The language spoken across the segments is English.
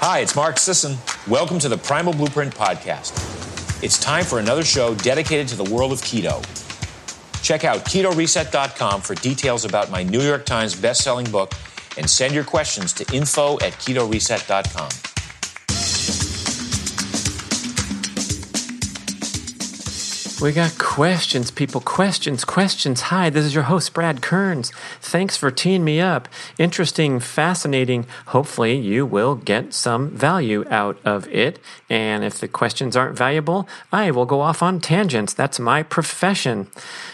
Hi, it's Mark Sisson. Welcome to the Primal Blueprint Podcast. It's time for another show dedicated to the world of keto. Check out ketoreset.com for details about my New York Times best-selling book and send your questions to info at ketoreset.com. We got questions, people. Questions, questions. Hi, this is your host, Brad Kearns. Thanks for teeing me up. Interesting, fascinating. Hopefully, you will get some value out of it. And if the questions aren't valuable, I will go off on tangents. That's my profession.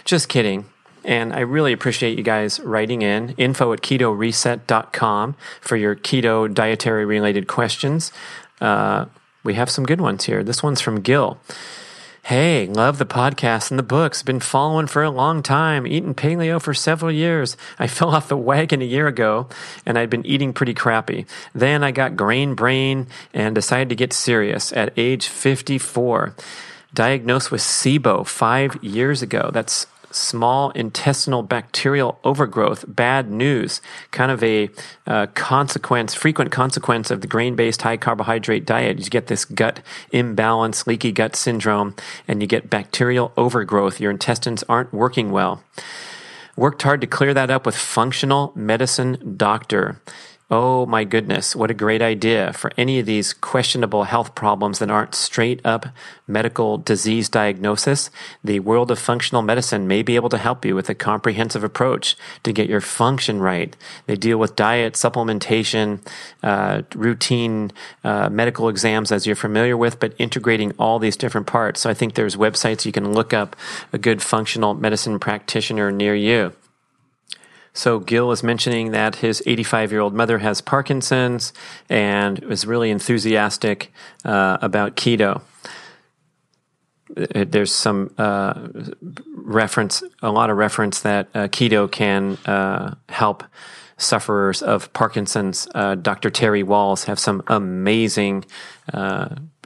Just kidding. And I really appreciate you guys writing in info at ketoreset.com for your keto dietary related questions. Uh, we have some good ones here. This one's from Gil. Hey, love the podcast and the books. Been following for a long time, eating paleo for several years. I fell off the wagon a year ago and I'd been eating pretty crappy. Then I got grain brain and decided to get serious at age 54. Diagnosed with SIBO five years ago. That's small intestinal bacterial overgrowth, bad news, kind of a uh, consequence, frequent consequence of the grain based high carbohydrate diet. You get this gut imbalance, leaky gut syndrome, and you get bacterial overgrowth. Your intestines aren't working well. Worked hard to clear that up with functional medicine doctor. Oh my goodness, what a great idea for any of these questionable health problems that aren't straight up medical disease diagnosis. The world of functional medicine may be able to help you with a comprehensive approach to get your function right. They deal with diet, supplementation, uh, routine uh, medical exams, as you're familiar with, but integrating all these different parts. So I think there's websites you can look up a good functional medicine practitioner near you. So Gil is mentioning that his 85 year old mother has Parkinson's and is really enthusiastic uh, about keto. Uh, there's some uh, reference, a lot of reference that uh, keto can uh, help sufferers of Parkinson's. Uh, Dr. Terry Wahls have some amazing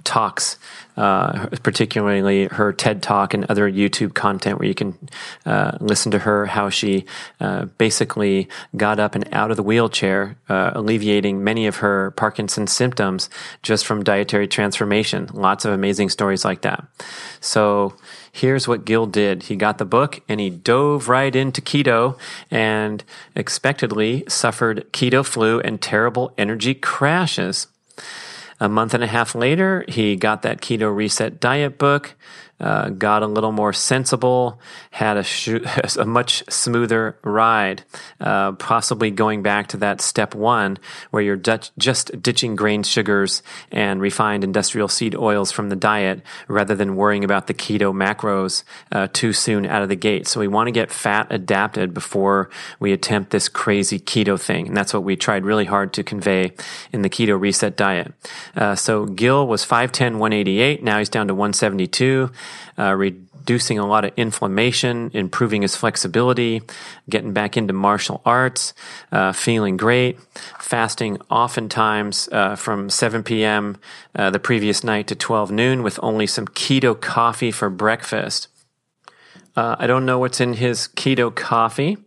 talks, uh, particularly her TED talk and other YouTube content where you can uh, listen to her how she uh, basically got up and out of the wheelchair, uh, alleviating many of her Parkinson's symptoms just from dietary transformation. Lots of amazing stories like that. So here's what Gil did. He got the book and he dove right into keto and expectedly suffered keto flu and terrible energy crashes. A month and a half later, he got that keto reset diet book, uh, got a little more sensible, had a, sh- a much smoother ride, uh, possibly going back to that step one where you're just ditching grain sugars and refined industrial seed oils from the diet rather than worrying about the keto macros uh, too soon out of the gate. So we want to get fat adapted before we attempt this crazy keto thing. And that's what we tried really hard to convey in the keto reset diet. Uh, so Gil was 5'10, 188. Now he's down to 172 uh, reducing a lot of inflammation, improving his flexibility, getting back into martial arts, uh, feeling great, fasting oftentimes uh, from 7 p.m. Uh, the previous night to 12 noon with only some keto coffee for breakfast. Uh, I don't know what's in his keto coffee.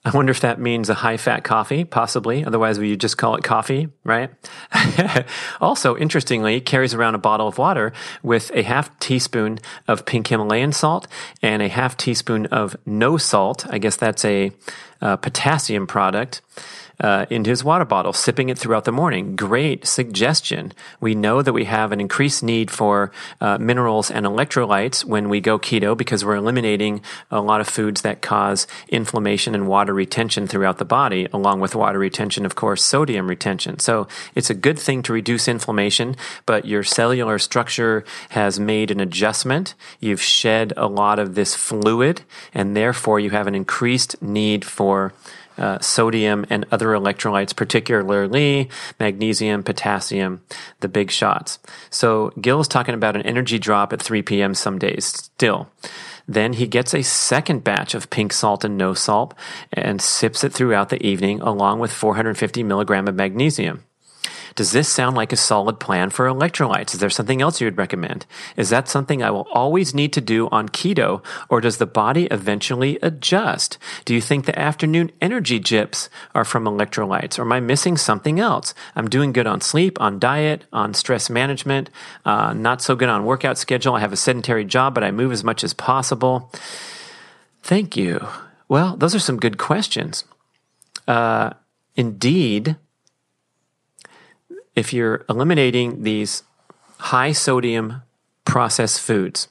I wonder if that means a high fat coffee, possibly. Otherwise, we just call it coffee, right? also, interestingly, carries around a bottle of water with a half teaspoon of pink Himalayan salt and a half teaspoon of no salt. I guess that's a, uh, potassium product uh, into his water bottle, sipping it throughout the morning. Great suggestion. We know that we have an increased need for uh, minerals and electrolytes when we go keto because we're eliminating a lot of foods that cause inflammation and water retention throughout the body, along with water retention, of course, sodium retention. So it's a good thing to reduce inflammation, but your cellular structure has made an adjustment. You've shed a lot of this fluid, and therefore you have an increased need for uh, sodium and other electrolytes, particularly magnesium, potassium, the big shots. So Gil is talking about an energy drop at 3 p.m. some days still. Then he gets a second batch of pink salt and no salt and sips it throughout the evening along with 450 milligram of magnesium. Does this sound like a solid plan for electrolytes? Is there something else you would recommend? Is that something I will always need to do on keto, or does the body eventually adjust? Do you think the afternoon energy jips are from electrolytes, or am I missing something else? I'm doing good on sleep, on diet, on stress management, uh, not so good on workout schedule. I have a sedentary job, but I move as much as possible. Thank you. Well, those are some good questions. Uh, indeed, if you're eliminating these high sodium processed foods,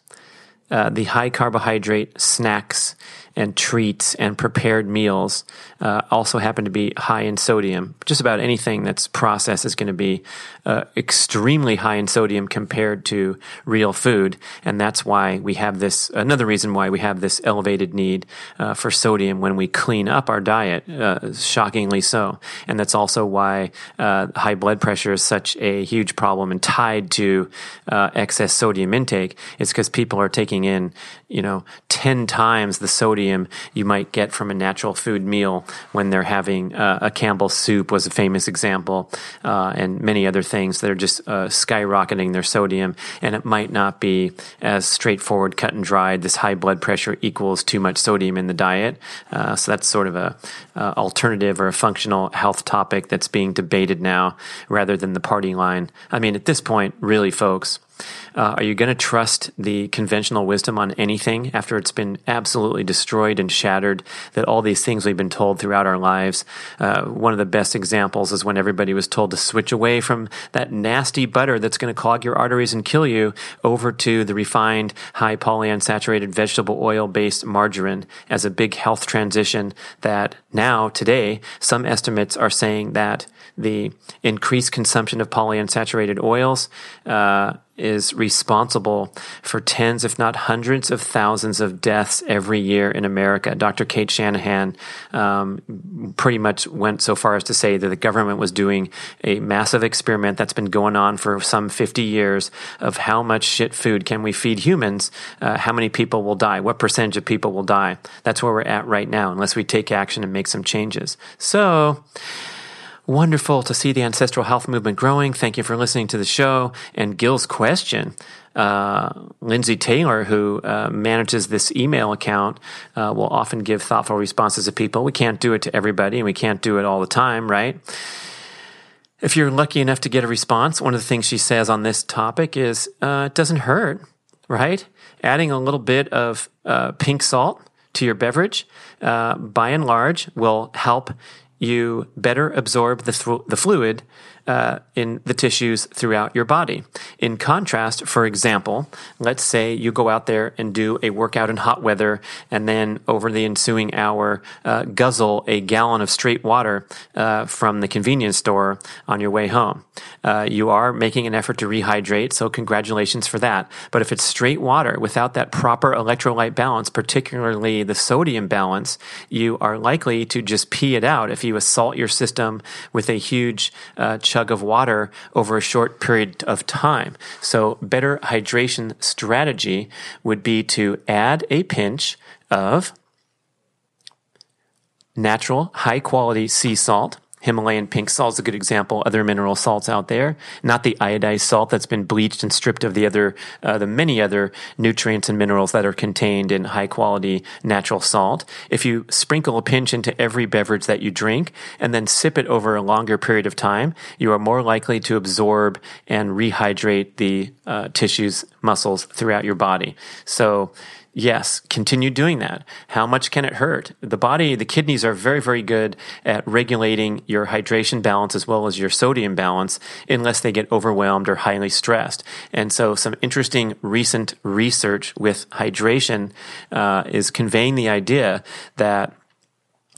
uh, the high carbohydrate snacks and treats and prepared meals uh, also happen to be high in sodium. Just about anything that's processed is going to be uh, extremely high in sodium compared to real food, and that's why we have this. Another reason why we have this elevated need uh, for sodium when we clean up our diet, uh, shockingly so, and that's also why uh, high blood pressure is such a huge problem and tied to uh, excess sodium intake. It's because people are taking in, you know, ten times the sodium you might get from a natural food meal when they're having uh, a Campbell soup was a famous example, uh, and many other things that are just uh, skyrocketing their sodium. And it might not be as straightforward, cut and dried. This high blood pressure equals too much sodium in the diet. Uh, so that's sort of a alternative or a functional health topic that's being debated now, rather than the party line. I mean, at this point, really, folks. Uh, are you going to trust the conventional wisdom on anything after it's been absolutely destroyed and shattered? That all these things we've been told throughout our lives. Uh, one of the best examples is when everybody was told to switch away from that nasty butter that's going to clog your arteries and kill you over to the refined, high polyunsaturated vegetable oil based margarine as a big health transition. That now, today, some estimates are saying that the increased consumption of polyunsaturated oils uh, is responsible for tens, if not hundreds of thousands of deaths every year in America. Dr. Cate Shanahan um, pretty much went so far as to say that the government was doing a massive experiment that's been going on for some 50 years of how much shit food can we feed humans, uh, how many people will die, what percentage of people will die. That's where we're at right now, unless we take action and make some changes. So, Wonderful to see the ancestral health movement growing. Thank you for listening to the show. And Gil's question uh, Lindsay Taylor, who uh, manages this email account, uh, will often give thoughtful responses to people. We can't do it to everybody, and we can't do it all the time, right? If you're lucky enough to get a response, one of the things she says on this topic is uh, it doesn't hurt, right? Adding a little bit of uh, pink salt to your beverage, uh, by and large, will help you better absorb the, th- the fluid uh, in the tissues throughout your body. In contrast, for example, let's say you go out there and do a workout in hot weather, and then over the ensuing hour, uh, guzzle a gallon of straight water uh, from the convenience store on your way home. Uh, you are making an effort to rehydrate, so congratulations for that. But if it's straight water without that proper electrolyte balance, particularly the sodium balance, you are likely to just pee it out if you assault your system with a huge uh, of water over a short period of time. So, better hydration strategy would be to add a pinch of natural, high quality sea salt Himalayan pink salt is a good example. Other mineral salts out there, not the iodized salt that's been bleached and stripped of the other, uh, the many other nutrients and minerals that are contained in high quality natural salt. If you sprinkle a pinch into every beverage that you drink and then sip it over a longer period of time, you are more likely to absorb and rehydrate the uh, tissues, muscles throughout your body. So Yes, continue doing that. How much can it hurt? The body, the kidneys are very, very good at regulating your hydration balance as well as your sodium balance unless they get overwhelmed or highly stressed. And so, some interesting recent research with hydration uh, is conveying the idea that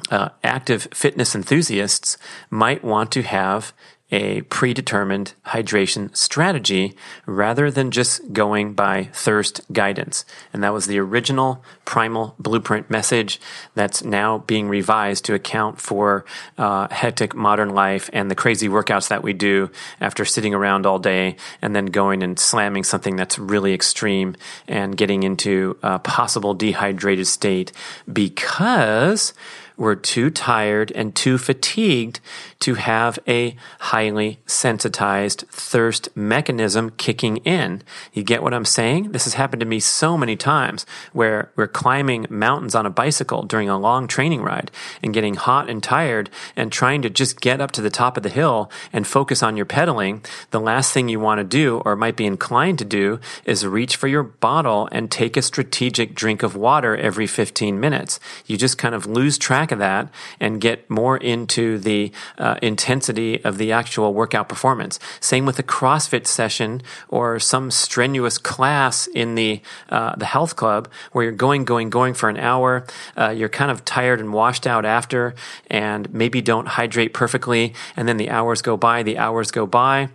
uh, active fitness enthusiasts might want to have a predetermined hydration strategy rather than just going by thirst guidance. And that was the original primal blueprint message that's now being revised to account for uh, hectic modern life and the crazy workouts that we do after sitting around all day and then going and slamming something that's really extreme and getting into a possible dehydrated state because we're too tired and too fatigued to have a highly sensitized thirst mechanism kicking in. You get what I'm saying? This has happened to me so many times where we're climbing mountains on a bicycle during a long training ride and getting hot and tired and trying to just get up to the top of the hill and focus on your pedaling. The last thing you want to do or might be inclined to do is reach for your bottle and take a strategic drink of water every 15 minutes. You just kind of lose track of that and get more into the uh, intensity of the actual workout performance. Same with a CrossFit session or some strenuous class in the uh, the health club where you're going, going, going for an hour. Uh, you're kind of tired and washed out after, and maybe don't hydrate perfectly, and then the hours go by. The hours go by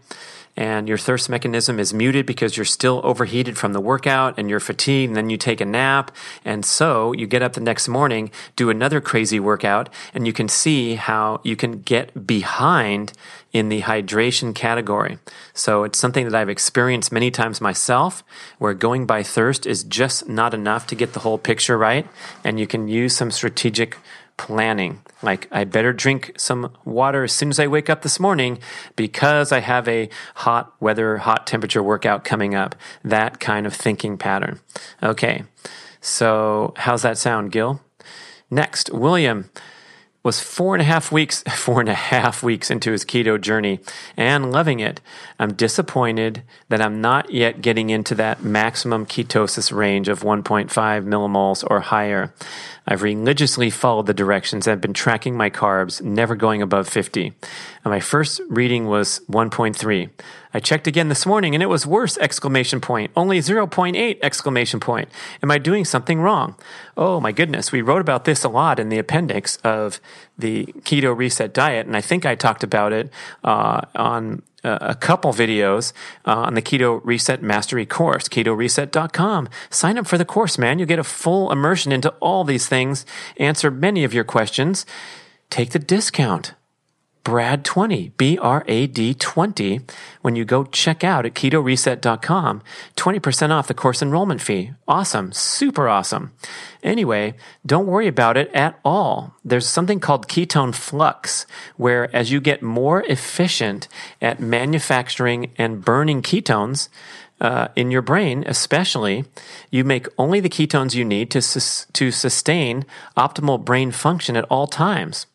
and your thirst mechanism is muted because you're still overheated from the workout and you're fatigued, and then you take a nap. And so you get up the next morning, do another crazy workout, and you can see how you can get behind in the hydration category. So it's something that I've experienced many times myself, where going by thirst is just not enough to get the whole picture right, and you can use some strategic planning. Like, I better drink some water as soon as I wake up this morning because I have a hot weather, hot temperature workout coming up. That kind of thinking pattern. Okay. So, how's that sound, Gil? Next, William was four and a half weeks, four and a half weeks into his keto journey and loving it. I'm disappointed that I'm not yet getting into that maximum ketosis range of 1.5 millimoles or higher. I've religiously followed the directions. I've been tracking my carbs, never going above 50. My first reading was 1.3. I checked again this morning and it was worse exclamation point, only 0.8 exclamation point. Am I doing something wrong? Oh my goodness. We wrote about this a lot in the appendix of the keto reset diet. And I think I talked about it uh, on a couple videos uh, on the Keto Reset Mastery course, ketoreset.com. Sign up for the course, man. You'll get a full immersion into all these things, answer many of your questions. Take the discount. BRAD20, B R A D 20, when you go check out at ketoreset.com. 20% off the course enrollment fee. Awesome. Super awesome. Anyway, don't worry about it at all. There's something called ketone flux, where as you get more efficient at manufacturing and burning ketones, uh, in your brain, especially, you make only the ketones you need to, sus- to sustain optimal brain function at all times.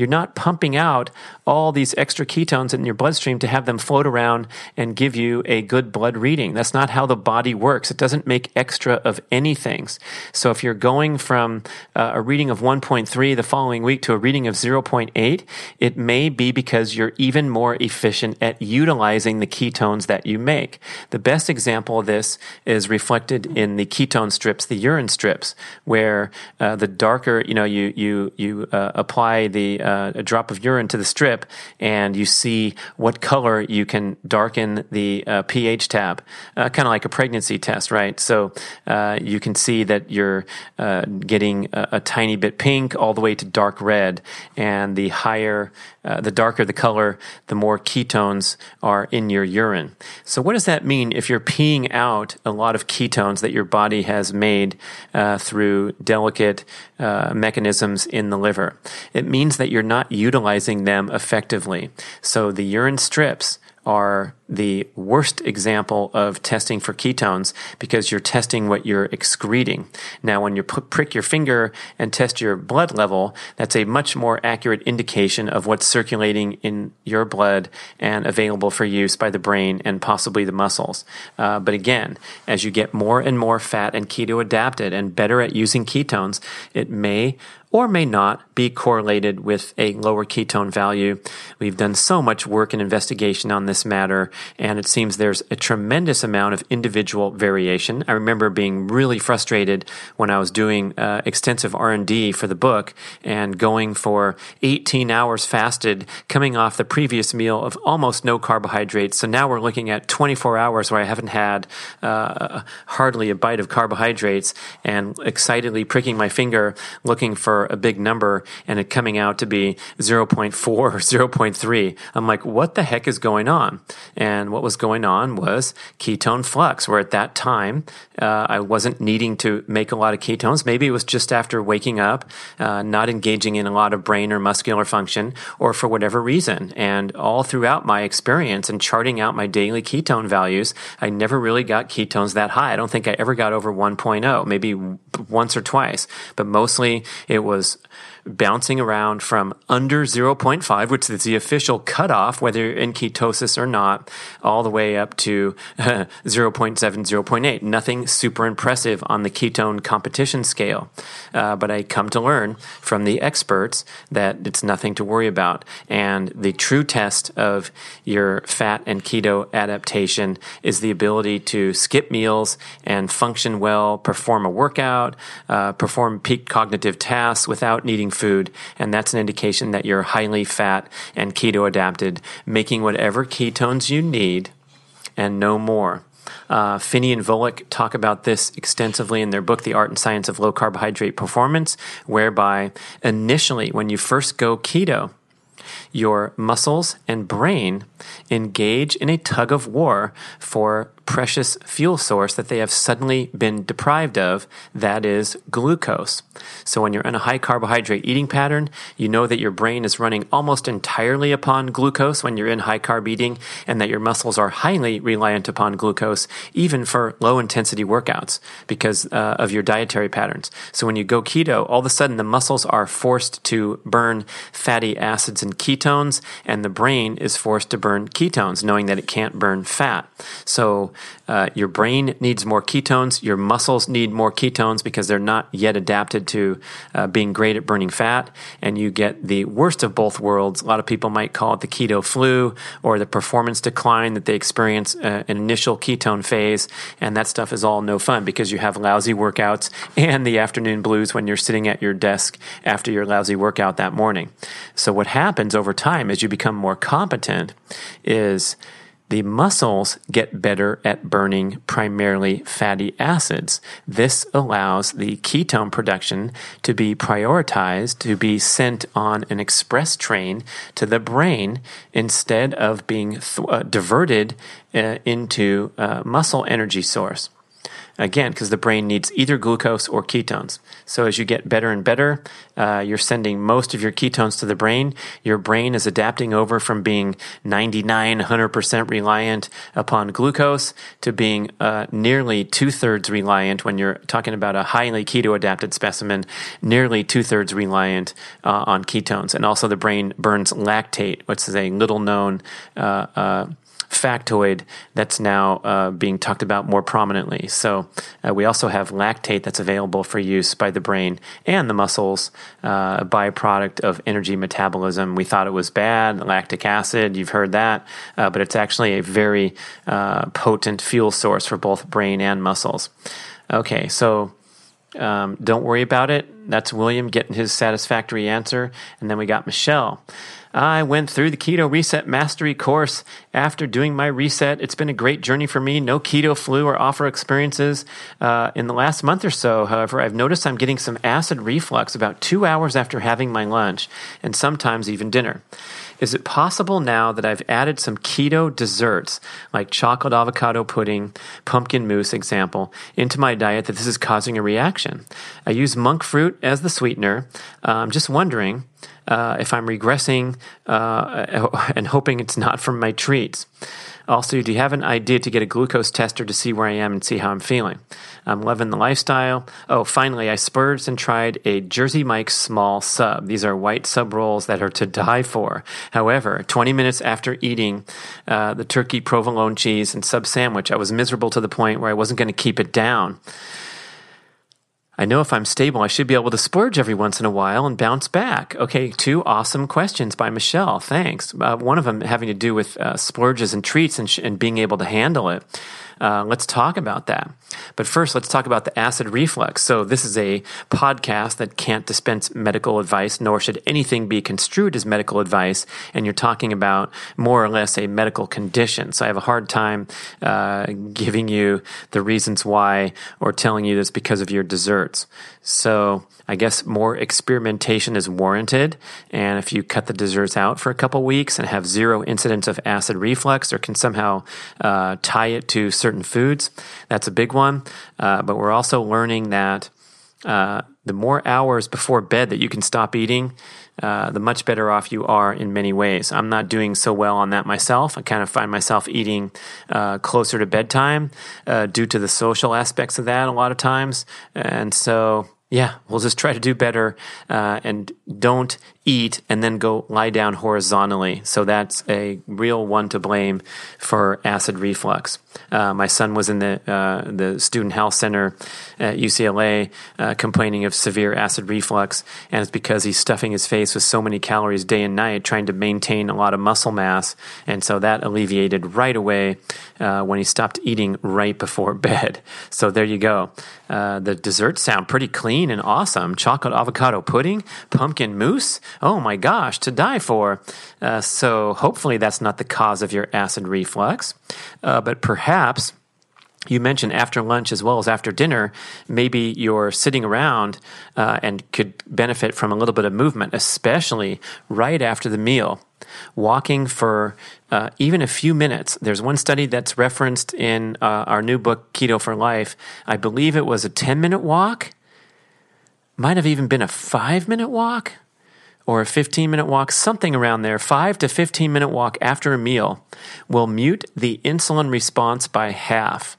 You're not pumping out all these extra ketones in your bloodstream to have them float around and give you a good blood reading. That's not how the body works. It doesn't make extra of anything. So if you're going from uh, a reading of 1.3 the following week to a reading of 0.8, it may be because you're even more efficient at utilizing the ketones that you make. The best example of this is reflected in the ketone strips, the urine strips, where uh, the darker, you know, you you you uh, apply the uh, a drop of urine to the strip and you see what color you can darken the uh, pH tab, uh, kind of like a pregnancy test, right? So uh, you can see that you're uh, getting a, a, tiny bit pink all the way to dark red, and the higher, uh, the darker the color, the more ketones are in your urine. So what does that mean if you're peeing out a lot of ketones that your body has made uh, through delicate mechanisms in the liver? It means that you're not utilizing them effectively. So the urine strips are the worst example of testing for ketones because you're testing what you're excreting. Now, when you prick your finger and test your blood level, that's a much more accurate indication of what's circulating in your blood and available for use by the brain and possibly the muscles. Uh, but again, as you get more and more fat and keto adapted and better at using ketones, it may or may not be correlated with a lower ketone value. We've done so much work and investigation on this matter, and it seems there's a tremendous amount of individual variation. I remember being really frustrated when I was doing uh, extensive R&D for the book and going for 18 hours fasted, coming off the previous meal of almost no carbohydrates. So now we're looking at 24 hours where I haven't had uh, hardly a bite of carbohydrates and excitedly pricking my finger looking for a big number and it coming out to be 0.4 or 0.3. I'm like, what the heck is going on? And what was going on was ketone flux, where at that time, uh, I wasn't needing to make a lot of ketones. Maybe it was just after waking up, uh, not engaging in a lot of brain or muscular function, or for whatever reason. And all throughout my experience and charting out my daily ketone values, I never really got ketones that high. I don't think I ever got over 1.0, maybe once or twice, but mostly it was was bouncing around from under 0.5, which is the official cutoff, whether you're in ketosis or not, all the way up to 0.7, 0.8. Nothing super impressive on the ketone competition scale. Uh, but I come to learn from the experts that it's nothing to worry about. And the true test of your fat and keto adaptation is the ability to skip meals and function well, perform a workout, uh, perform peak cognitive tasks without needing food, and that's an indication that you're highly fat and keto adapted, making whatever ketones you need and no more. Uh, Phinney and Volek talk about this extensively in their book, The Art and Science of Low Carbohydrate Performance, whereby initially, when you first go keto, your muscles and brain engage in a tug of war for precious fuel source that they have suddenly been deprived of, that is glucose. So when you're in a high carbohydrate eating pattern, you know that your brain is running almost entirely upon glucose when you're in high carb eating, and that your muscles are highly reliant upon glucose, even for low intensity workouts because uh, of your dietary patterns. So when you go keto, all of a sudden the muscles are forced to burn fatty acids and ketones, and the brain is forced to burn ketones, knowing that it can't burn fat. So uh, your brain needs more ketones. Your muscles need more ketones because they're not yet adapted to uh, being great at burning fat. And you get the worst of both worlds. A lot of people might call it the keto flu or the performance decline that they experience uh, an initial ketone phase. And that stuff is all no fun because you have lousy workouts and the afternoon blues when you're sitting at your desk after your lousy workout that morning. So what happens over time as you become more competent is the muscles get better at burning primarily fatty acids. This allows the ketone production to be prioritized, to be sent on an express train to the brain instead of being th- uh, diverted uh, into a muscle energy source. Again, because the brain needs either glucose or ketones. So as you get better and better, uh, you're sending most of your ketones to the brain. Your brain is adapting over from being 99, 100% reliant upon glucose to being uh, nearly two thirds reliant when you're talking about a highly keto adapted specimen, nearly two thirds reliant uh, on ketones. And also the brain burns lactate, which is a little known uh, uh, factoid that's now uh, being talked about more prominently. So uh, we also have lactate that's available for use by the brain and the muscles, uh, a byproduct of energy metabolism. We thought it was bad, lactic acid, you've heard that, uh, but it's actually a very uh, potent fuel source for both brain and muscles. Okay, so um, don't worry about it. That's William getting his satisfactory answer. And then we got Michelle. I went through the Keto Reset Mastery course after doing my reset. It's been a great journey for me. No keto flu or offer experiences uh, in the last month or so. However, I've noticed I'm getting some acid reflux about two hours after having my lunch and sometimes even dinner. Is it possible now that I've added some keto desserts like chocolate avocado pudding, pumpkin mousse example into my diet that this is causing a reaction? I use monk fruit as the sweetener. Uh, I'm just wondering uh, if I'm regressing uh, and hoping it's not from my treats. Also, do you have an idea to get a glucose tester to see where I am and see how I'm feeling? I'm loving the lifestyle. Oh, finally, I spurged and tried a Jersey Mike's small sub. These are white sub rolls that are to die for. However, 20 minutes after eating uh, the turkey provolone cheese and sub sandwich, I was miserable to the point where I wasn't going to keep it down. I know if I'm stable, I should be able to splurge every once in a while and bounce back. Okay, two awesome questions by Michelle. Thanks. Uh, one of them having to do with uh, splurges and treats and, sh- and being able to handle it. Uh, let's talk about that. But first, let's talk about the acid reflux. So, this is a podcast that can't dispense medical advice, nor should anything be construed as medical advice. And you're talking about more or less a medical condition. So, I have a hard time uh, giving you the reasons why or telling you this because of your desserts. So I guess more experimentation is warranted. And if you cut the desserts out for a couple weeks and have zero incidence of acid reflux or can somehow uh, tie it to certain foods, that's a big one. Uh, but we're also learning that uh, the more hours before bed that you can stop eating, uh, the much better off you are in many ways. I'm not doing so well on that myself. I kind of find myself eating uh, closer to bedtime uh, due to the social aspects of that a lot of times. And so, yeah, we'll just try to do better uh, and don't eat and then go lie down horizontally. So that's a real one to blame for acid reflux. Uh, my son was in the uh, the student health center at UCLA uh, complaining of severe acid reflux, and it's because he's stuffing his face with so many calories day and night, trying to maintain a lot of muscle mass, and so that alleviated right away uh, when he stopped eating right before bed. So there you go. Uh, the desserts sound pretty clean and awesome: chocolate avocado pudding, pumpkin mousse oh my gosh, to die for. Uh, so hopefully that's not the cause of your acid reflux. Uh, but perhaps you mentioned after lunch as well as after dinner, maybe you're sitting around uh, and could benefit from a little bit of movement, especially right after the meal. Walking for uh, even a few minutes. There's one study that's referenced in uh, our new book, Keto for Life. I believe it was a 10 minute walk, might have even been a five minute walk or a 15 minute walk, something around there, 5 to 15 minute walk after a meal, will mute the insulin response by half.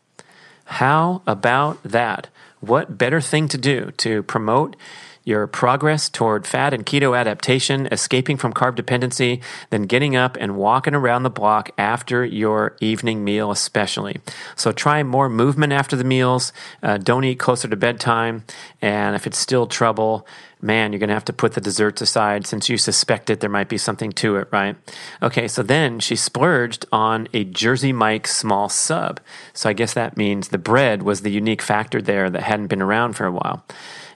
How about that? What better thing to do to promote your progress toward fat and keto adaptation, escaping from carb dependency, then getting up and walking around the block after your evening meal, especially. So try more movement after the meals. Uh, don't eat closer to bedtime. And if it's still trouble, man, you're going to have to put the desserts aside since you suspected there might be something to it, right? Okay, so then she splurged on a Jersey Mike small sub. So I guess that means the bread was the unique factor there that hadn't been around for a while.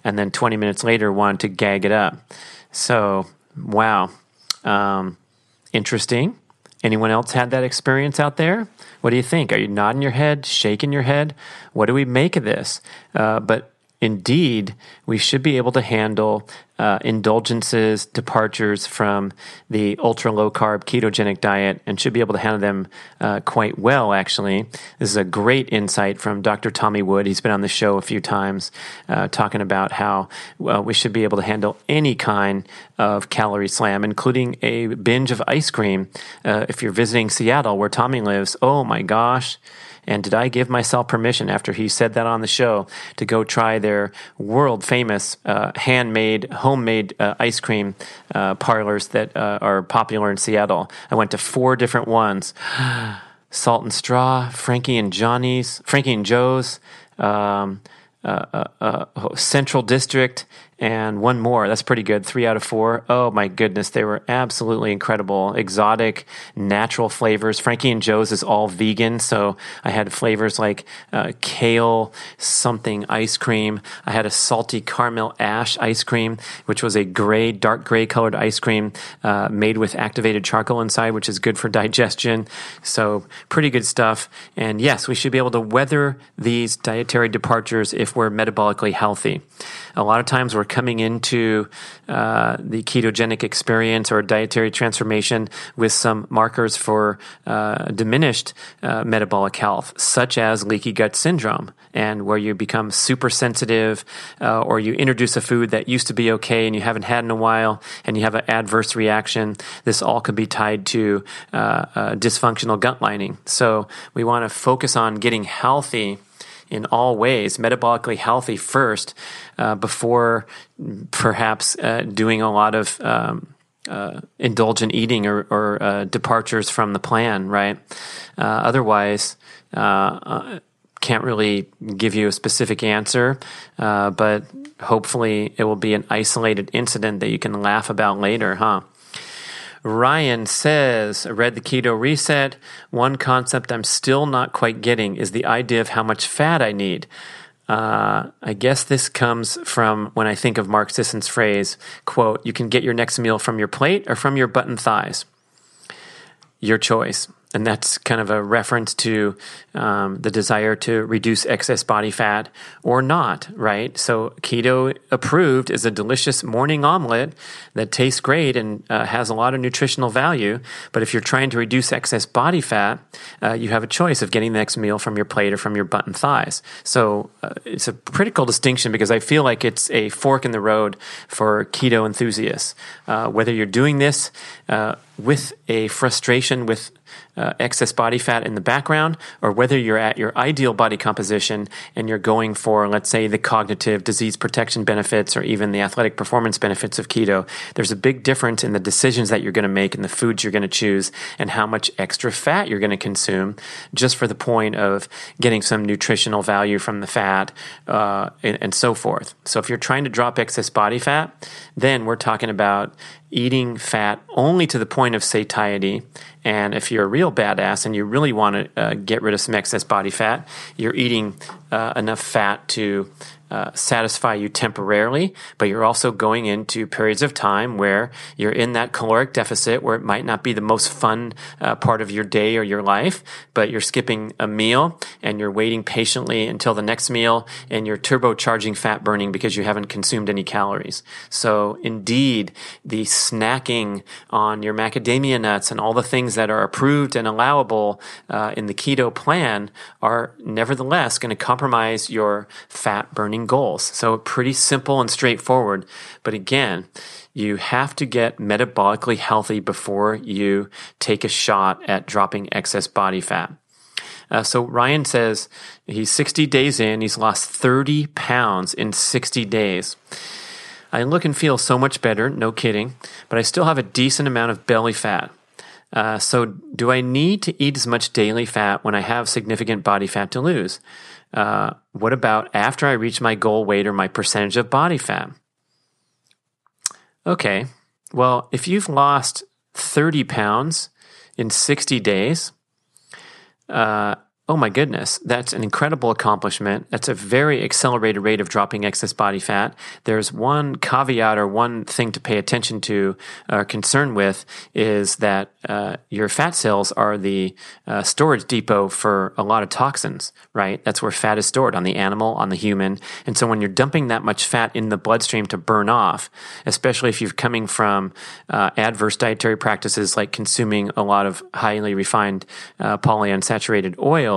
And then 20 minutes later, wanted to gag it up. So, wow. Um, interesting. Anyone else had that experience out there? What do you think? Are you nodding your head, shaking your head? What do we make of this? Uh, but indeed, we should be able to handle uh, indulgences, departures from the ultra low carb ketogenic diet, and should be able to handle them uh, quite well, actually. This is a great insight from Dr. Tommy Wood. He's been on the show a few times uh, talking about how well, we should be able to handle any kind of calorie slam, including a binge of ice cream. Uh, if you're visiting Seattle, where Tommy lives, oh my gosh and did I give myself permission after he said that on the show to go try their world famous uh, handmade, homemade uh, ice cream uh, parlors that uh, are popular in Seattle? I went to four different ones Salt and Straw, Frankie and Johnny's, Frankie and Jo's. Um, uh, uh, Central District, and one more. That's pretty good. Three out of four. Oh my goodness, they were absolutely incredible. Exotic, natural flavors. Frankie and Jo's is all vegan, so I had flavors like uh, kale something ice cream. I had a salty caramel ash ice cream, which was a gray, dark gray colored ice cream uh, made with activated charcoal inside, which is good for digestion. So pretty good stuff. And yes, we should be able to weather these dietary departures if we're metabolically healthy. A lot of times we're coming into uh, the ketogenic experience or dietary transformation with some markers for uh, diminished uh, metabolic health, such as leaky gut syndrome, and where you become super sensitive uh, or you introduce a food that used to be okay and you haven't had in a while and you have an adverse reaction. This all could be tied to uh, dysfunctional gut lining. So we want to focus on getting healthy in all ways, metabolically healthy first, uh, before perhaps uh, doing a lot of um, uh, indulgent eating or, or uh, departures from the plan, right? Uh, otherwise, uh, can't really give you a specific answer, but hopefully it will be an isolated incident that you can laugh about later, huh? Ryan says, read the keto reset. One concept I'm still not quite getting is the idea of how much fat I need. Uh, I guess this comes from when I think of Mark Sisson's phrase, quote, you can get your next meal from your plate or from your button thighs. Your choice. And that's kind of a reference to um, the desire to reduce excess body fat or not, right? So, keto approved is a delicious morning omelet that tastes great and uh, has a lot of nutritional value. But if you're trying to reduce excess body fat, uh, you have a choice of getting the next meal from your plate or from your butt and thighs. So, uh, it's a critical distinction because I feel like it's a fork in the road for keto enthusiasts. Uh, whether you're doing this uh, with a frustration with uh, excess body fat in the background, or whether you're at your ideal body composition and you're going for, let's say, the cognitive disease protection benefits or even the athletic performance benefits of keto, there's a big difference in the decisions that you're going to make and the foods you're going to choose and how much extra fat you're going to consume just for the point of getting some nutritional value from the fat uh, and, and so forth. So if you're trying to drop excess body fat, then we're talking about eating fat only to the point of satiety. And if you're a real badass and you really want to uh, get rid of some excess body fat, you're eating uh, enough fat to uh, satisfy you temporarily, but you're also going into periods of time where you're in that caloric deficit where it might not be the most fun uh, part of your day or your life, but you're skipping a meal and you're waiting patiently until the next meal and you're turbocharging fat burning because you haven't consumed any calories. So indeed, the snacking on your macadamia nuts and all the things that are approved and allowable uh, in the keto plan are nevertheless going to compromise your fat burning goals. So pretty simple and straightforward. But again, you have to get metabolically healthy before you take a shot at dropping excess body fat. Uh, so Ryan says he's 60 days in, he's lost 30 pounds in 60 days. I look and feel so much better, no kidding, but I still have a decent amount of belly fat. Uh, so, do I need to eat as much daily fat when I have significant body fat to lose? Uh, what about after I reach my goal weight or my percentage of body fat? Okay, well, if you've lost 30 pounds in 60 days, uh, Oh my goodness, that's an incredible accomplishment. That's a very accelerated rate of dropping excess body fat. There's one caveat or one thing to pay attention to or uh, concern with is that uh, your fat cells are the uh, storage depot for a lot of toxins, right? That's where fat is stored on the animal, on the human. And so when you're dumping that much fat in the bloodstream to burn off, especially if you're coming from uh, adverse dietary practices like consuming a lot of highly refined uh, polyunsaturated oil,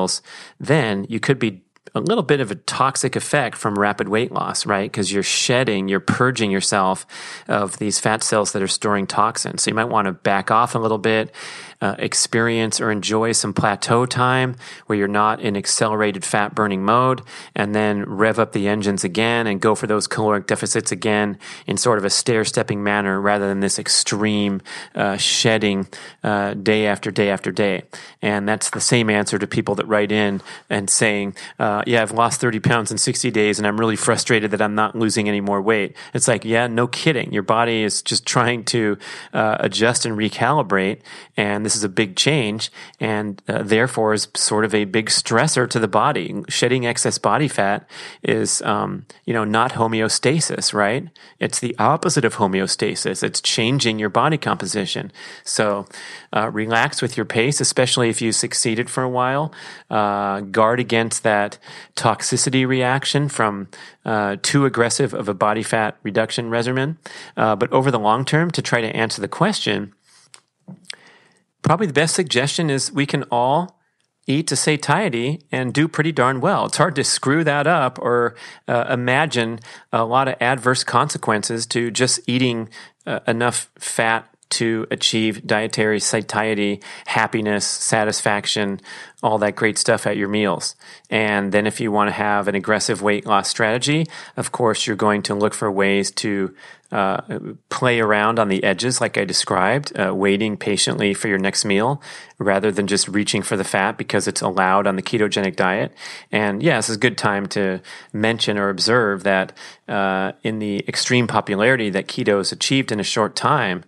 then you could be a little bit of a toxic effect from rapid weight loss, right? Because you're shedding, you're purging yourself of these fat cells that are storing toxins. So you might want to back off a little bit uh, experience or enjoy some plateau time where you're not in accelerated fat burning mode, and then rev up the engines again and go for those caloric deficits again in sort of a stair stepping manner rather than this extreme uh, shedding uh, day after day after day. And that's the same answer to people that write in and saying, uh, Yeah, I've lost 30 pounds in 60 days, and I'm really frustrated that I'm not losing any more weight. It's like, yeah, no kidding. Your body is just trying to uh, adjust and recalibrate. And this is a big change and uh, therefore is sort of a big stressor to the body. Shedding excess body fat is, um, you know, not homeostasis, right? It's the opposite of homeostasis. It's changing your body composition. So uh, relax with your pace, especially if you succeeded for a while. Uh, guard against that toxicity reaction from uh, too aggressive of a body fat reduction regimen. Uh, but over the long term, to try to answer the question, probably the best suggestion is we can all eat to satiety and do pretty darn well. It's hard to screw that up or uh, imagine a lot of adverse consequences to just eating uh, enough fat to achieve dietary satiety, happiness, satisfaction, all that great stuff at your meals. And then if you want to have an aggressive weight loss strategy, of course, you're going to look for ways to uh, play around on the edges, like I described, uh, waiting patiently for your next meal rather than just reaching for the fat because it's allowed on the ketogenic diet. And yeah, this is a good time to mention or observe that uh, in the extreme popularity that keto has achieved in a short time,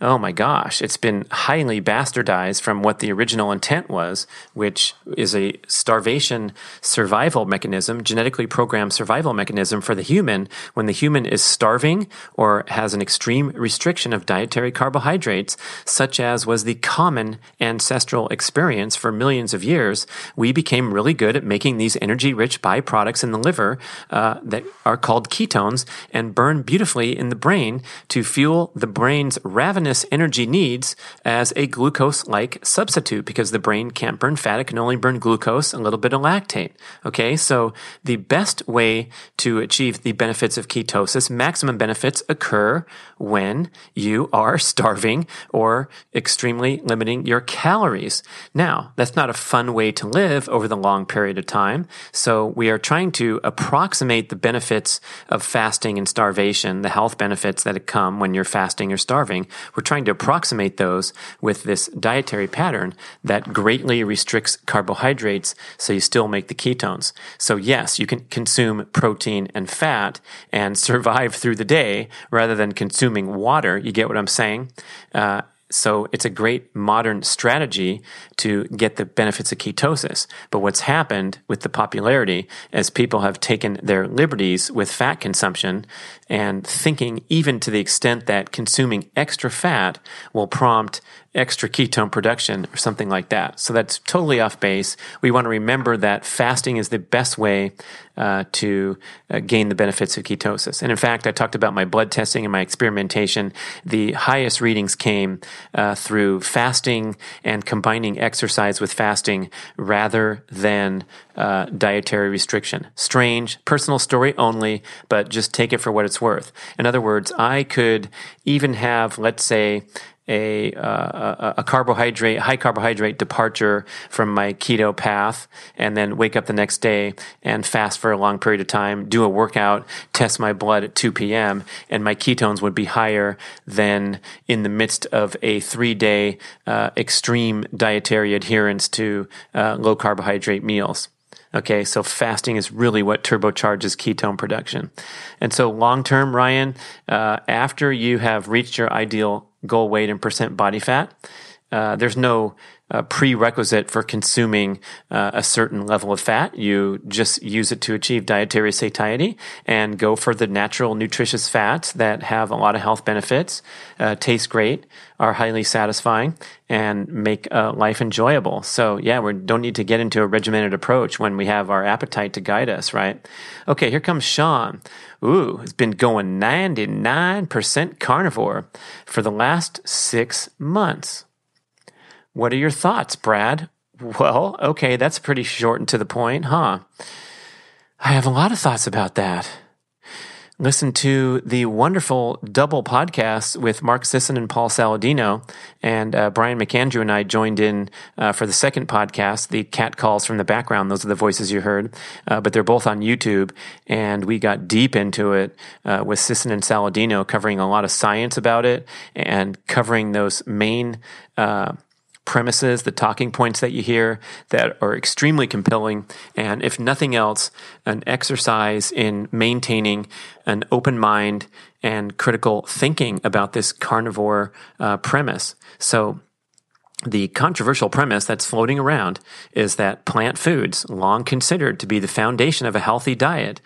oh my gosh, it's been highly bastardized from what the original intent was, which is a starvation survival mechanism, genetically programmed survival mechanism for the human. When the human is starving or has an extreme restriction of dietary carbohydrates, such as was the common ancestral experience for millions of years, we became really good at making these energy rich byproducts in the liver uh, that are called ketones and burn beautifully in the brain to fuel the brain's ravenous energy needs as a glucose like substitute because the brain can't burn fat. It can only burn glucose, a little bit of lactate. Okay. So the best way to achieve the benefits of ketosis, maximum benefits occur when you are starving or extremely limiting your calories. Now, that's not a fun way to live over the long period of time. So we are trying to approximate the benefits of fasting and starvation, the health benefits that come when you're fasting or starving. We're trying to approximate those with this dietary pattern that greatly restricts carbohydrates so you still make the ketones. So yes, you can consume protein and fat and survive through the day rather than consuming water. You get what I'm saying? Uh, so it's a great modern strategy to get the benefits of ketosis. But what's happened with the popularity as people have taken their liberties with fat consumption and thinking even to the extent that consuming extra fat will prompt extra ketone production or something like that. So that's totally off base. We want to remember that fasting is the best way uh, to uh, gain the benefits of ketosis. And in fact, I talked about my blood testing and my experimentation. The highest readings came uh, through fasting and combining exercise with fasting rather than uh, dietary restriction. Strange, personal story only, but just take it for what it's worth. In other words, I could even have, let's say, a, uh, a carbohydrate, high carbohydrate departure from my keto path and then wake up the next day and fast for a long period of time, do a workout, test my blood at 2 p.m. and my ketones would be higher than in the midst of a three day uh, extreme dietary adherence to uh, low carbohydrate meals. Okay, so fasting is really what turbocharges ketone production. And so long term, Ryan, uh, after you have reached your ideal goal weight and percent body fat. Uh, there's no uh, prerequisite for consuming uh, a certain level of fat. You just use it to achieve dietary satiety and go for the natural, nutritious fats that have a lot of health benefits, uh, taste great, are highly satisfying, and make uh, life enjoyable. So, yeah, we don't need to get into a regimented approach when we have our appetite to guide us, right? Okay, here comes Sean. Ooh, it's been going 99% carnivore for the last six months. What are your thoughts, Brad? Well, okay, that's pretty short and to the point, huh? I have a lot of thoughts about that listen to the wonderful double podcast with Mark Sisson and Paul Saladino. And uh, Brian McAndrew and I joined in uh, for the second podcast, the cat calls from the background. Those are the voices you heard. Uh, but they're both on YouTube. And we got deep into it uh, with Sisson and Saladino, covering a lot of science about it and covering those main uh, premises, the talking points that you hear that are extremely compelling, and if nothing else, an exercise in maintaining an open mind and critical thinking about this carnivore uh, premise. So, the controversial premise that's floating around is that plant foods, long considered to be the foundation of a healthy diet,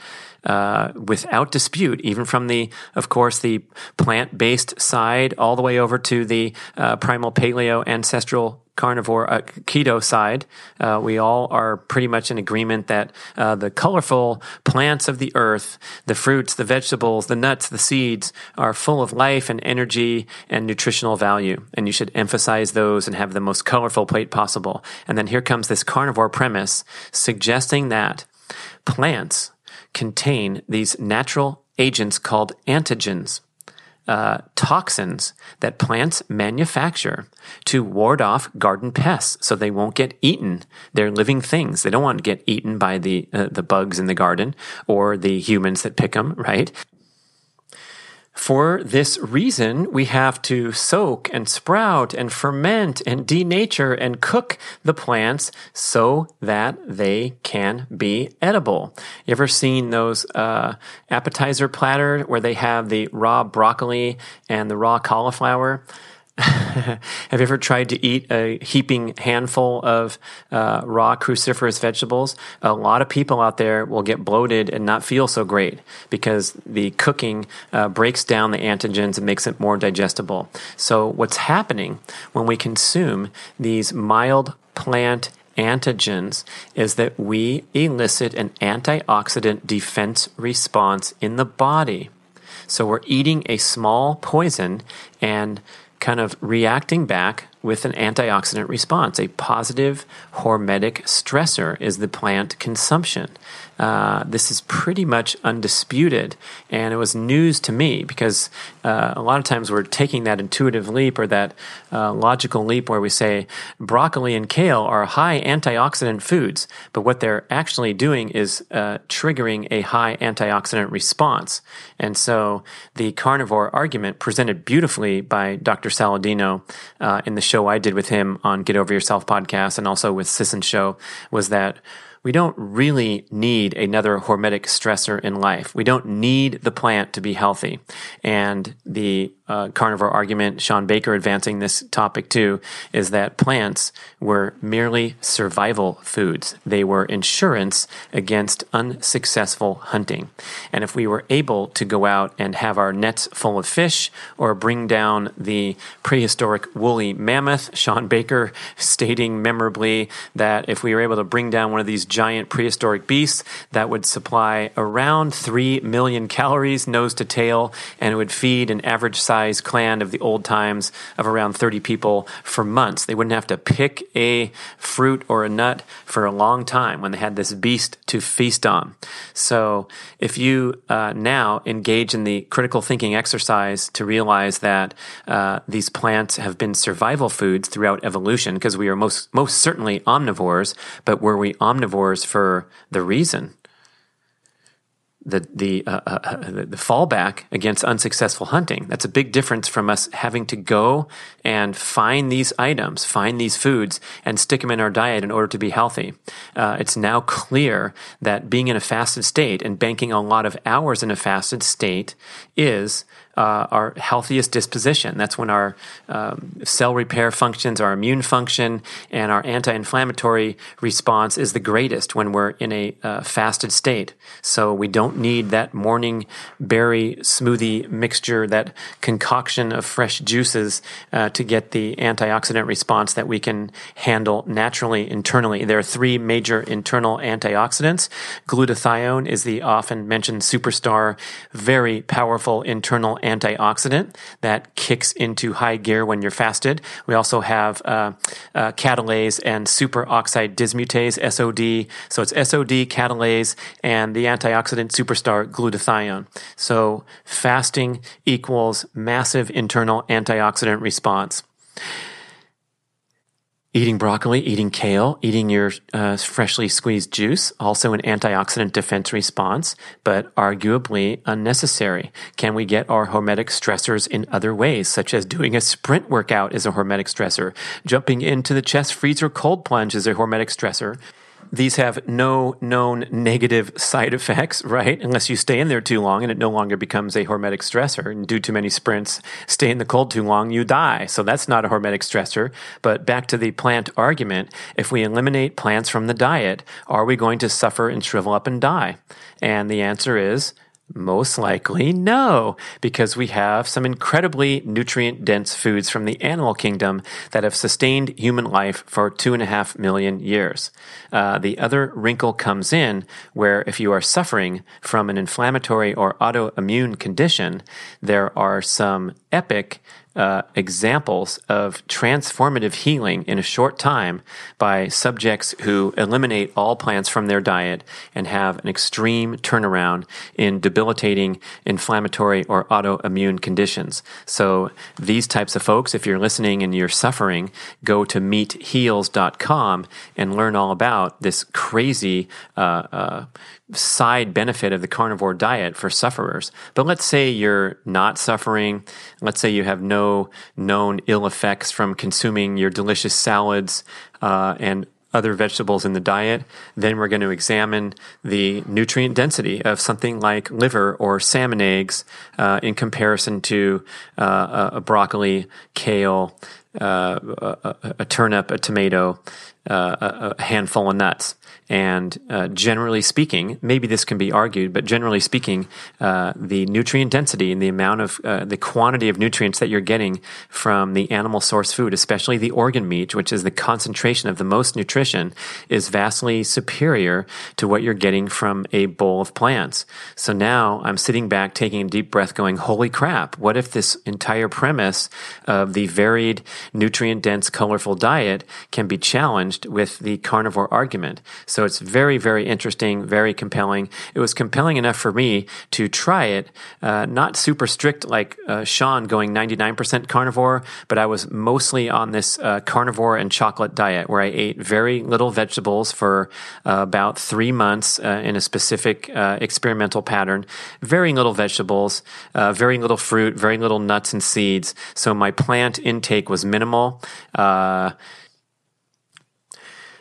uh, without dispute, even from the, of course, the plant based side all the way over to the uh, primal paleo ancestral carnivore uh, keto side, uh, we all are pretty much in agreement that uh, the colorful plants of the earth, the fruits, the vegetables, the nuts, the seeds are full of life and energy and nutritional value. And you should emphasize those and have the most colorful plate possible. And then here comes this carnivore premise suggesting that plants contain these natural agents called antigens. Uh, toxins that plants manufacture to ward off garden pests so they won't get eaten. They're living things. They don't want to get eaten by the, uh, the bugs in the garden or the humans that pick them, right? For this reason, we have to soak and sprout and ferment and denature and cook the plants so that they can be edible. You ever seen those uh, appetizer platter where they have the raw broccoli and the raw cauliflower? have you ever tried to eat a heaping handful of uh, raw cruciferous vegetables? A lot of people out there will get bloated and not feel so great because the cooking uh, breaks down the antigens and makes it more digestible. So, what's happening when we consume these mild plant antigens is that we elicit an antioxidant defense response in the body. So, we're eating a small poison and kind of reacting back with an antioxidant response. A positive hormetic stressor is the plant consumption. Uh, this is pretty much undisputed, and it was news to me because uh, a lot of times we're taking that intuitive leap or that uh, logical leap where we say broccoli and kale are high antioxidant foods, but what they're actually doing is uh, triggering a high antioxidant response. And so the carnivore argument presented beautifully by Dr. Saladino uh, in the show I did with him on Get Over Yourself podcast and also with Sisson Show was that we don't really need another hormetic stressor in life. We don't need the plant to be healthy. And the uh, carnivore argument, Shawn Baker advancing this topic too, is that plants were merely survival foods. They were insurance against unsuccessful hunting. And if we were able to go out and have our nets full of fish or bring down the prehistoric woolly mammoth, Shawn Baker stating memorably that if we were able to bring down one of these giant prehistoric beasts, that would supply around 3 million calories nose to tail and it would feed an average size clan of the old times of around 30 people for months. They wouldn't have to pick a fruit or a nut for a long time when they had this beast to feast on. So if you uh, now engage in the critical thinking exercise to realize that uh, these plants have been survival foods throughout evolution, because we are most, most certainly omnivores, but were we omnivores for the reason? The the, uh, uh, uh, the, the fallback against unsuccessful hunting. That's a big difference from us having to go and find these items, find these foods, and stick them in our diet in order to be healthy. Uh, it's now clear that being in a fasted state and banking a lot of hours in a fasted state is uh, our healthiest disposition. That's when our um, cell repair functions, our immune function, and our anti inflammatory response is the greatest when we're in a uh, fasted state. So we don't need that morning berry smoothie mixture, that concoction of fresh juices uh, to get the antioxidant response that we can handle naturally internally. There are three major internal antioxidants. Glutathione is the often mentioned superstar, very powerful internal antioxidant that kicks into high gear when you're fasted. We also have uh, uh, catalase and superoxide dismutase, SOD. So it's SOD, catalase, and the antioxidant superstar glutathione. So fasting equals massive internal antioxidant response eating broccoli, eating kale, eating your uh, freshly squeezed juice, also an antioxidant defense response, but arguably unnecessary. Can we get our hormetic stressors in other ways, such as doing a sprint workout is a hormetic stressor, jumping into the chest freezer cold plunge is a hormetic stressor, these have no known negative side effects, right? Unless you stay in there too long and it no longer becomes a hormetic stressor and do too many sprints, stay in the cold too long, you die. So that's not a hormetic stressor. But back to the plant argument, if we eliminate plants from the diet, are we going to suffer and shrivel up and die? And the answer is most likely no, because we have some incredibly nutrient dense foods from the animal kingdom that have sustained human life for two and a half million years. Uh, the other wrinkle comes in where if you are suffering from an inflammatory or autoimmune condition, there are some epic uh, examples of transformative healing in a short time by subjects who eliminate all plants from their diet and have an extreme turnaround in debilitating inflammatory or autoimmune conditions. So, these types of folks, if you're listening and you're suffering, go to meatheals.com and learn all about this crazy uh, uh, side benefit of the carnivore diet for sufferers. But let's say you're not suffering. Let's say you have no known ill effects from consuming your delicious salads uh, and other vegetables in the diet. Then we're going to examine the nutrient density of something like liver or salmon eggs uh, in comparison to uh, a, broccoli, kale, uh, a, a, turnip, a tomato, uh, a, handful of nuts. And uh, generally speaking, maybe this can be argued, but generally speaking, uh, the nutrient density and the amount of uh, the quantity of nutrients that you're getting from the animal source food, especially the organ meat, which is the concentration of the most nutrition, is vastly superior to what you're getting from a bowl of plants. So now I'm sitting back, taking a deep breath, going, "Holy crap! What if this entire premise of the varied, nutrient dense, colorful diet can be challenged with the carnivore argument?" So so it's very, very interesting, very compelling. It was compelling enough for me to try it, uh, not super strict like uh, Sean going 99% carnivore, but I was mostly on this uh, carnivore and chocolate diet where I ate very little vegetables for uh, about three months uh, in a specific uh, experimental pattern. Very little vegetables, very little fruit, very little nuts and seeds. So my plant intake was minimal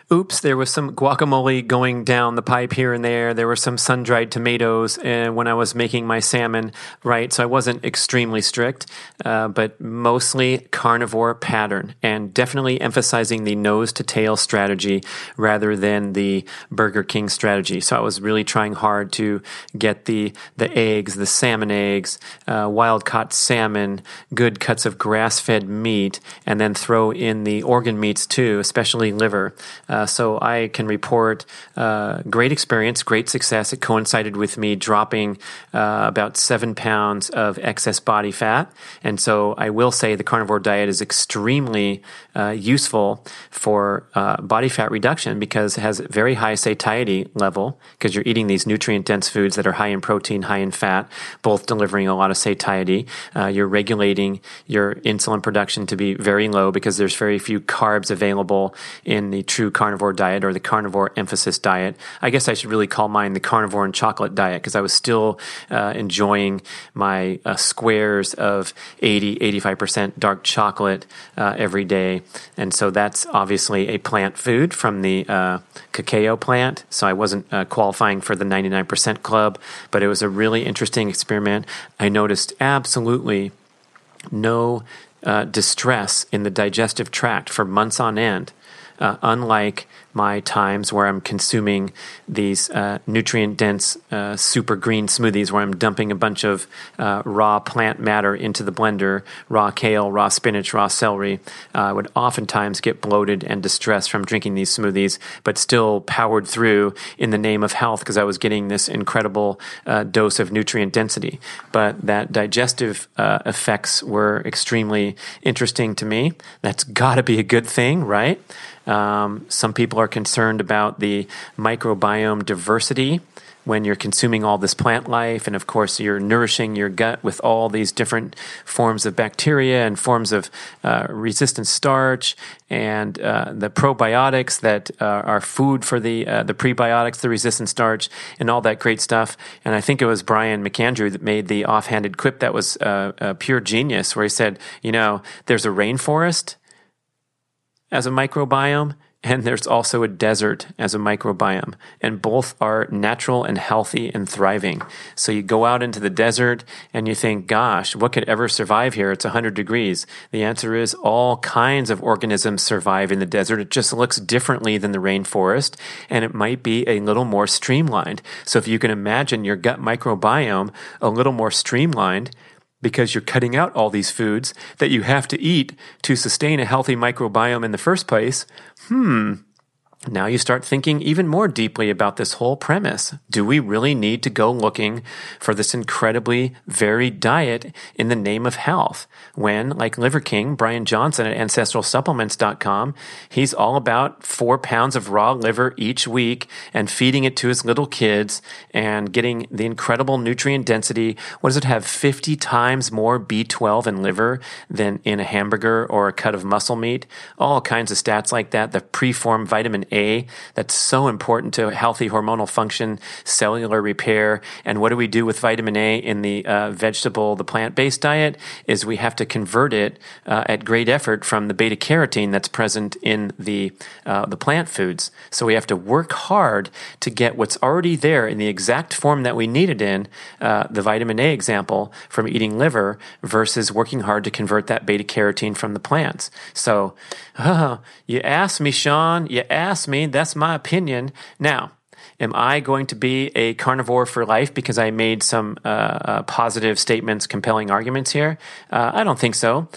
oops, there was some guacamole going down the pipe here and there. There were some sun dried tomatoes uh, when I was making my salmon, right? So I wasn't extremely strict, uh, but mostly carnivore pattern and definitely emphasizing the nose to tail strategy rather than the Burger King strategy. So I was really trying hard to get the, the eggs, the salmon eggs, uh, wild caught salmon, good cuts of grass fed meat, and then throw in the organ meats too, especially liver. Uh, uh, so I can report uh, great experience, great success. It coincided with me dropping uh, about seven pounds of excess body fat. And so I will say the carnivore diet is extremely uh, useful for uh, body fat reduction because it has very high satiety level because you're eating these nutrient dense foods that are high in protein, high in fat, both delivering a lot of satiety. you're regulating your insulin production to be very low because there's very few carbs available in the true carnivore carnivore diet or the carnivore emphasis diet. I guess I should really call mine the carnivore and chocolate diet because I was still uh, enjoying my uh, squares of 80, 85% dark chocolate uh, every day. And so that's obviously a plant food from the uh, cacao plant. So I wasn't uh, qualifying for the 99% club, but it was a really interesting experiment. I noticed absolutely no uh, distress in the digestive tract for months on end uh, unlike my times where I'm consuming these uh, nutrient dense uh, super green smoothies where I'm dumping a bunch of uh, raw plant matter into the blender, raw kale, raw spinach, raw celery. Uh, I would oftentimes get bloated and distressed from drinking these smoothies, but still powered through in the name of health because I was getting this incredible dose of nutrient density. But that digestive effects were extremely interesting to me. That's got to be a good thing, right? Um, some people are concerned about the microbiome diversity when you're consuming all this plant life. And of course, you're nourishing your gut with all these different forms of bacteria and forms of uh, resistant starch and uh, the probiotics that uh, are food for the, uh, the prebiotics, the resistant starch, and all that great stuff. And I think it was Brian McAndrew that made the offhanded quip that was uh, pure genius, where he said, you know, there's a rainforest as a microbiome, and there's also a desert as a microbiome, and both are natural and healthy and thriving. So you go out into the desert and you think, gosh, what could ever survive here? It's 100 degrees. The answer is all kinds of organisms survive in the desert. It just looks differently than the rainforest, and it might be a little more streamlined. So if you can imagine your gut microbiome a little more streamlined, because you're cutting out all these foods that you have to eat to sustain a healthy microbiome in the first place, hmm, now you start thinking even more deeply about this whole premise. Do we really need to go looking for this incredibly varied diet in the name of health? When, like Liver King, Brian Johnson at ancestralsupplements.com, he's all about four pounds of raw liver each week and feeding it to his little kids and getting the incredible nutrient density. What does it have? 50 times more B12 in liver than in a hamburger or a cut of muscle meat. All kinds of stats like that. The preformed vitamin A that's so important to healthy hormonal function, cellular repair. And what do we do with vitamin A in the uh, vegetable, the plant based diet? Is we have to convert it uh, at great effort from the beta carotene that's present in the, uh, the plant foods. So we have to work hard to get what's already there in the exact form that we need it in, uh, the vitamin A example, from eating liver versus working hard to convert that beta carotene from the plants. So, you asked me, Sean, you asked me, that's my opinion. Now, am I going to be a carnivore for life because I made some uh, uh, positive statements, compelling arguments here? Uh, I don't think so.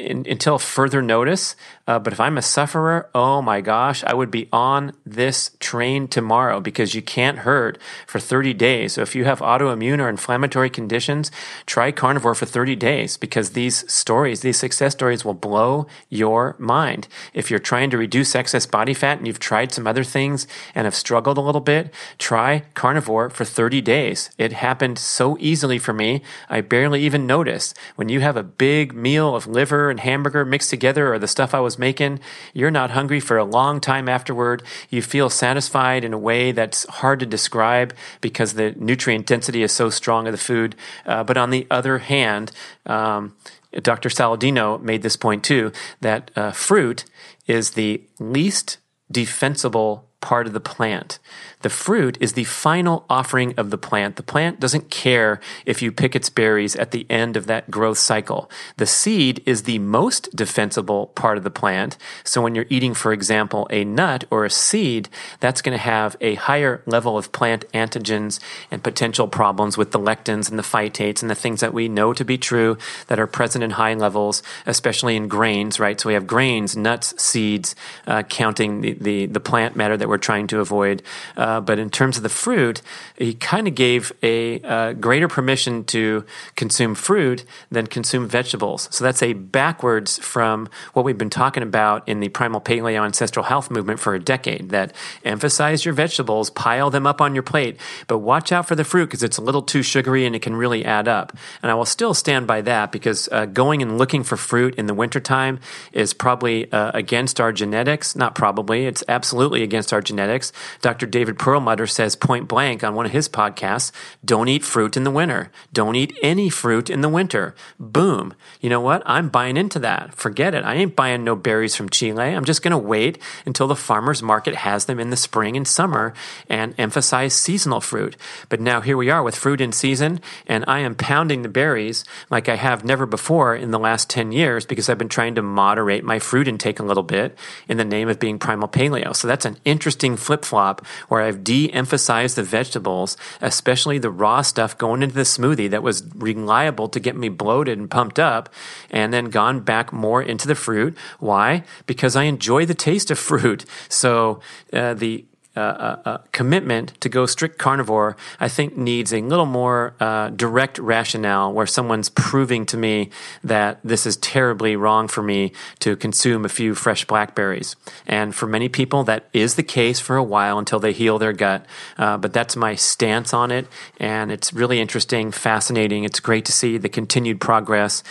In, until further notice. Uh, but if I'm a sufferer, oh my gosh, I would be on this train tomorrow because you can't hurt for 30 days. So if you have autoimmune or inflammatory conditions, try carnivore for 30 days because these stories, these success stories will blow your mind. If you're trying to reduce excess body fat and you've tried some other things and have struggled a little bit, try carnivore for 30 days. It happened so easily for me. I barely even noticed. When you have a big meal of liver and hamburger mixed together or the stuff I was making, you're not hungry for a long time afterward. You feel satisfied in a way that's hard to describe because the nutrient density is so strong of the food. Uh, but on the other hand, um, Dr. Saladino made this point too that uh, fruit is the least defensible part of the plant. The fruit is the final offering of the plant. The plant doesn't care if you pick its berries at the end of that growth cycle. The seed is the most defensible part of the plant. So when you're eating, for example, a nut or a seed, that's going to have a higher level of plant antigens and potential problems with the lectins and the phytates and the things that we know to be true that are present in high levels, especially in grains, right? So we have grains, nuts, seeds, uh, counting the, the, the, plant matter that we're trying to avoid. Uh, uh, but in terms of the fruit, he kind of gave a uh, greater permission to consume fruit than consume vegetables. So that's a backwards from what we've been talking about in the primal paleo ancestral health movement for a decade that emphasize your vegetables, pile them up on your plate, but watch out for the fruit because it's a little too sugary and it can really add up. And I will still stand by that because uh, going and looking for fruit in the wintertime is probably uh, against our genetics. Not probably, it's absolutely against our genetics. Dr. David Perlmutter says point blank on one of his podcasts don't eat fruit in the winter. Don't eat any fruit in the winter. Boom. You know what? I'm buying into that. Forget it. I ain't buying no berries from Chile. I'm just going to wait until the farmer's market has them in the spring and summer and emphasize seasonal fruit. But now here we are with fruit in season, and I am pounding the berries like I have never before in the last 10 years because I've been trying to moderate my fruit intake a little bit in the name of being primal paleo. So that's an interesting flip flop where I I've de emphasized the vegetables, especially the raw stuff going into the smoothie that was reliable to get me bloated and pumped up, and then gone back more into the fruit. Why? Because I enjoy the taste of fruit. So uh, the uh, uh, uh, commitment to go strict carnivore, I think needs a little more uh, direct rationale where someone's proving to me that this is terribly wrong for me to consume a few fresh blackberries. And for many people, that is the case for a while until they heal their gut. Uh, but that's my stance on it. And it's really interesting, fascinating. It's great to see the continued progress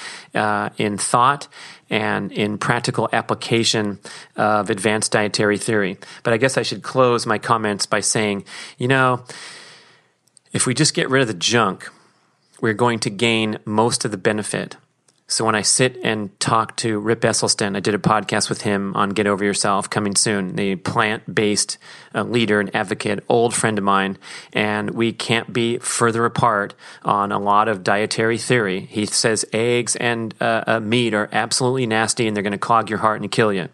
in thought and in practical application of advanced dietary theory. But I guess I should close my comments by saying, you know, if we just get rid of the junk, we're going to gain most of the benefit. So when I sit and talk to Rip Esselstyn, I did a podcast with him on Get Over Yourself coming soon, the plant based uh, leader and advocate, old friend of mine, and we can't be further apart on a lot of dietary theory. He says eggs and uh, uh, meat are absolutely nasty and they're going to clog your heart and kill you.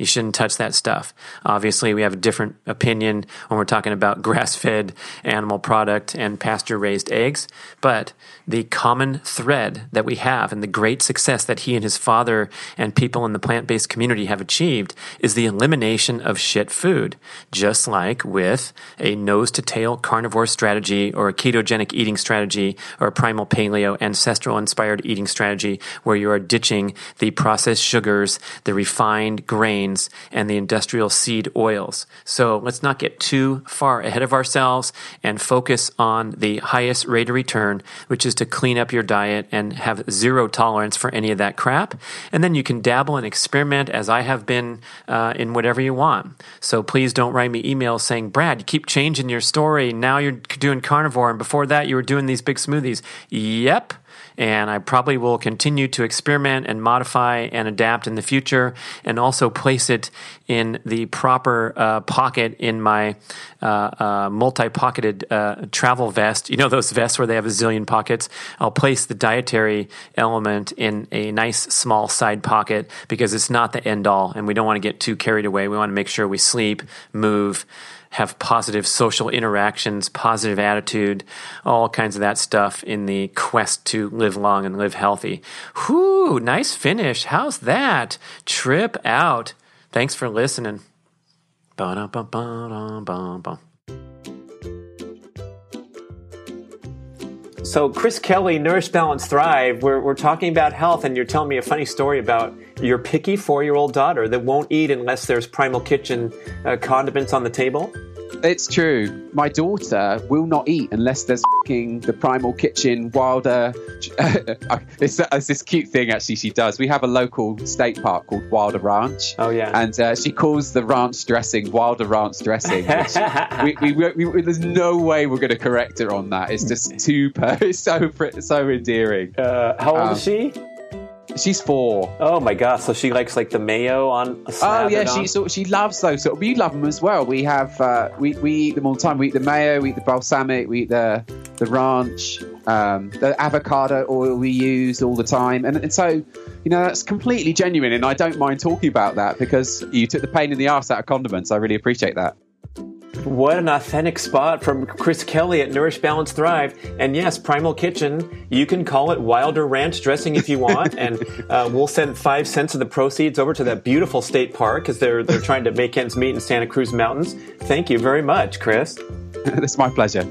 You shouldn't touch that stuff. Obviously, we have a different opinion when we're talking about grass fed animal product and pasture raised eggs. But the common thread that we have and the great success that he and his father and people in the plant based community have achieved is the elimination of shit food. Just like with a nose to tail carnivore strategy or a ketogenic eating strategy or a primal paleo ancestral inspired eating strategy where you are ditching the processed sugars, the refined grain and the industrial seed oils. So let's not get too far ahead of ourselves and focus on the highest rate of return, which is to clean up your diet and have zero tolerance for any of that crap. And then you can dabble and experiment as I have been uh, in whatever you want. So please don't write me emails saying, Brad, you keep changing your story. Now you're doing carnivore. And before that, you were doing these big smoothies. Yep and I probably will continue to experiment and modify and adapt in the future, and also place it in the proper uh, pocket in my uh, uh, multi-pocketed uh, travel vest. You know those vests where they have a zillion pockets. I'll place the dietary element in a nice small side pocket because it's not the end all, and we don't want to get too carried away. We want to make sure we sleep, move have positive social interactions, positive attitude, all kinds of that stuff in the quest to live long and live healthy. Whoo, nice finish. How's that? Trip out. Thanks for listening. So, Chris Kelly, Nourish, Balance, Thrive, we're, we're talking about health, and you're telling me a funny story about your picky four year old daughter that won't eat unless there's Primal Kitchen uh, condiments on the table? It's true. My daughter will not eat unless there's the Primal Kitchen Wilder. it's, it's, this cute thing actually she does. We have a local state park called Wilder Ranch. Oh yeah, and uh, she calls the ranch dressing Wilder Ranch dressing. we, we, we, we, there's no way we're going to correct her on that. It's just too it's so so endearing. Uh, how old um, is she? She's four. Oh my god! So she likes like the mayo on. Oh yeah, she so she loves those. So we love them as well. We have uh, we we eat them all the time. We eat the mayo, we eat the balsamic, we eat the the ranch, um, the avocado oil we use all the time, and, and so you know that's completely genuine. And I don't mind talking about that because you took the pain in the ass out of condiments. I really appreciate that. What an authentic spot from Chris Kelly at Nourish Balance Thrive. And yes, Primal Kitchen, you can call it Wilder Ranch dressing if you want. and uh, we'll send five cents of the proceeds over to that beautiful state park because they're, they're trying to make ends meet in Santa Cruz Mountains. Thank you very much, Chris. it's my pleasure.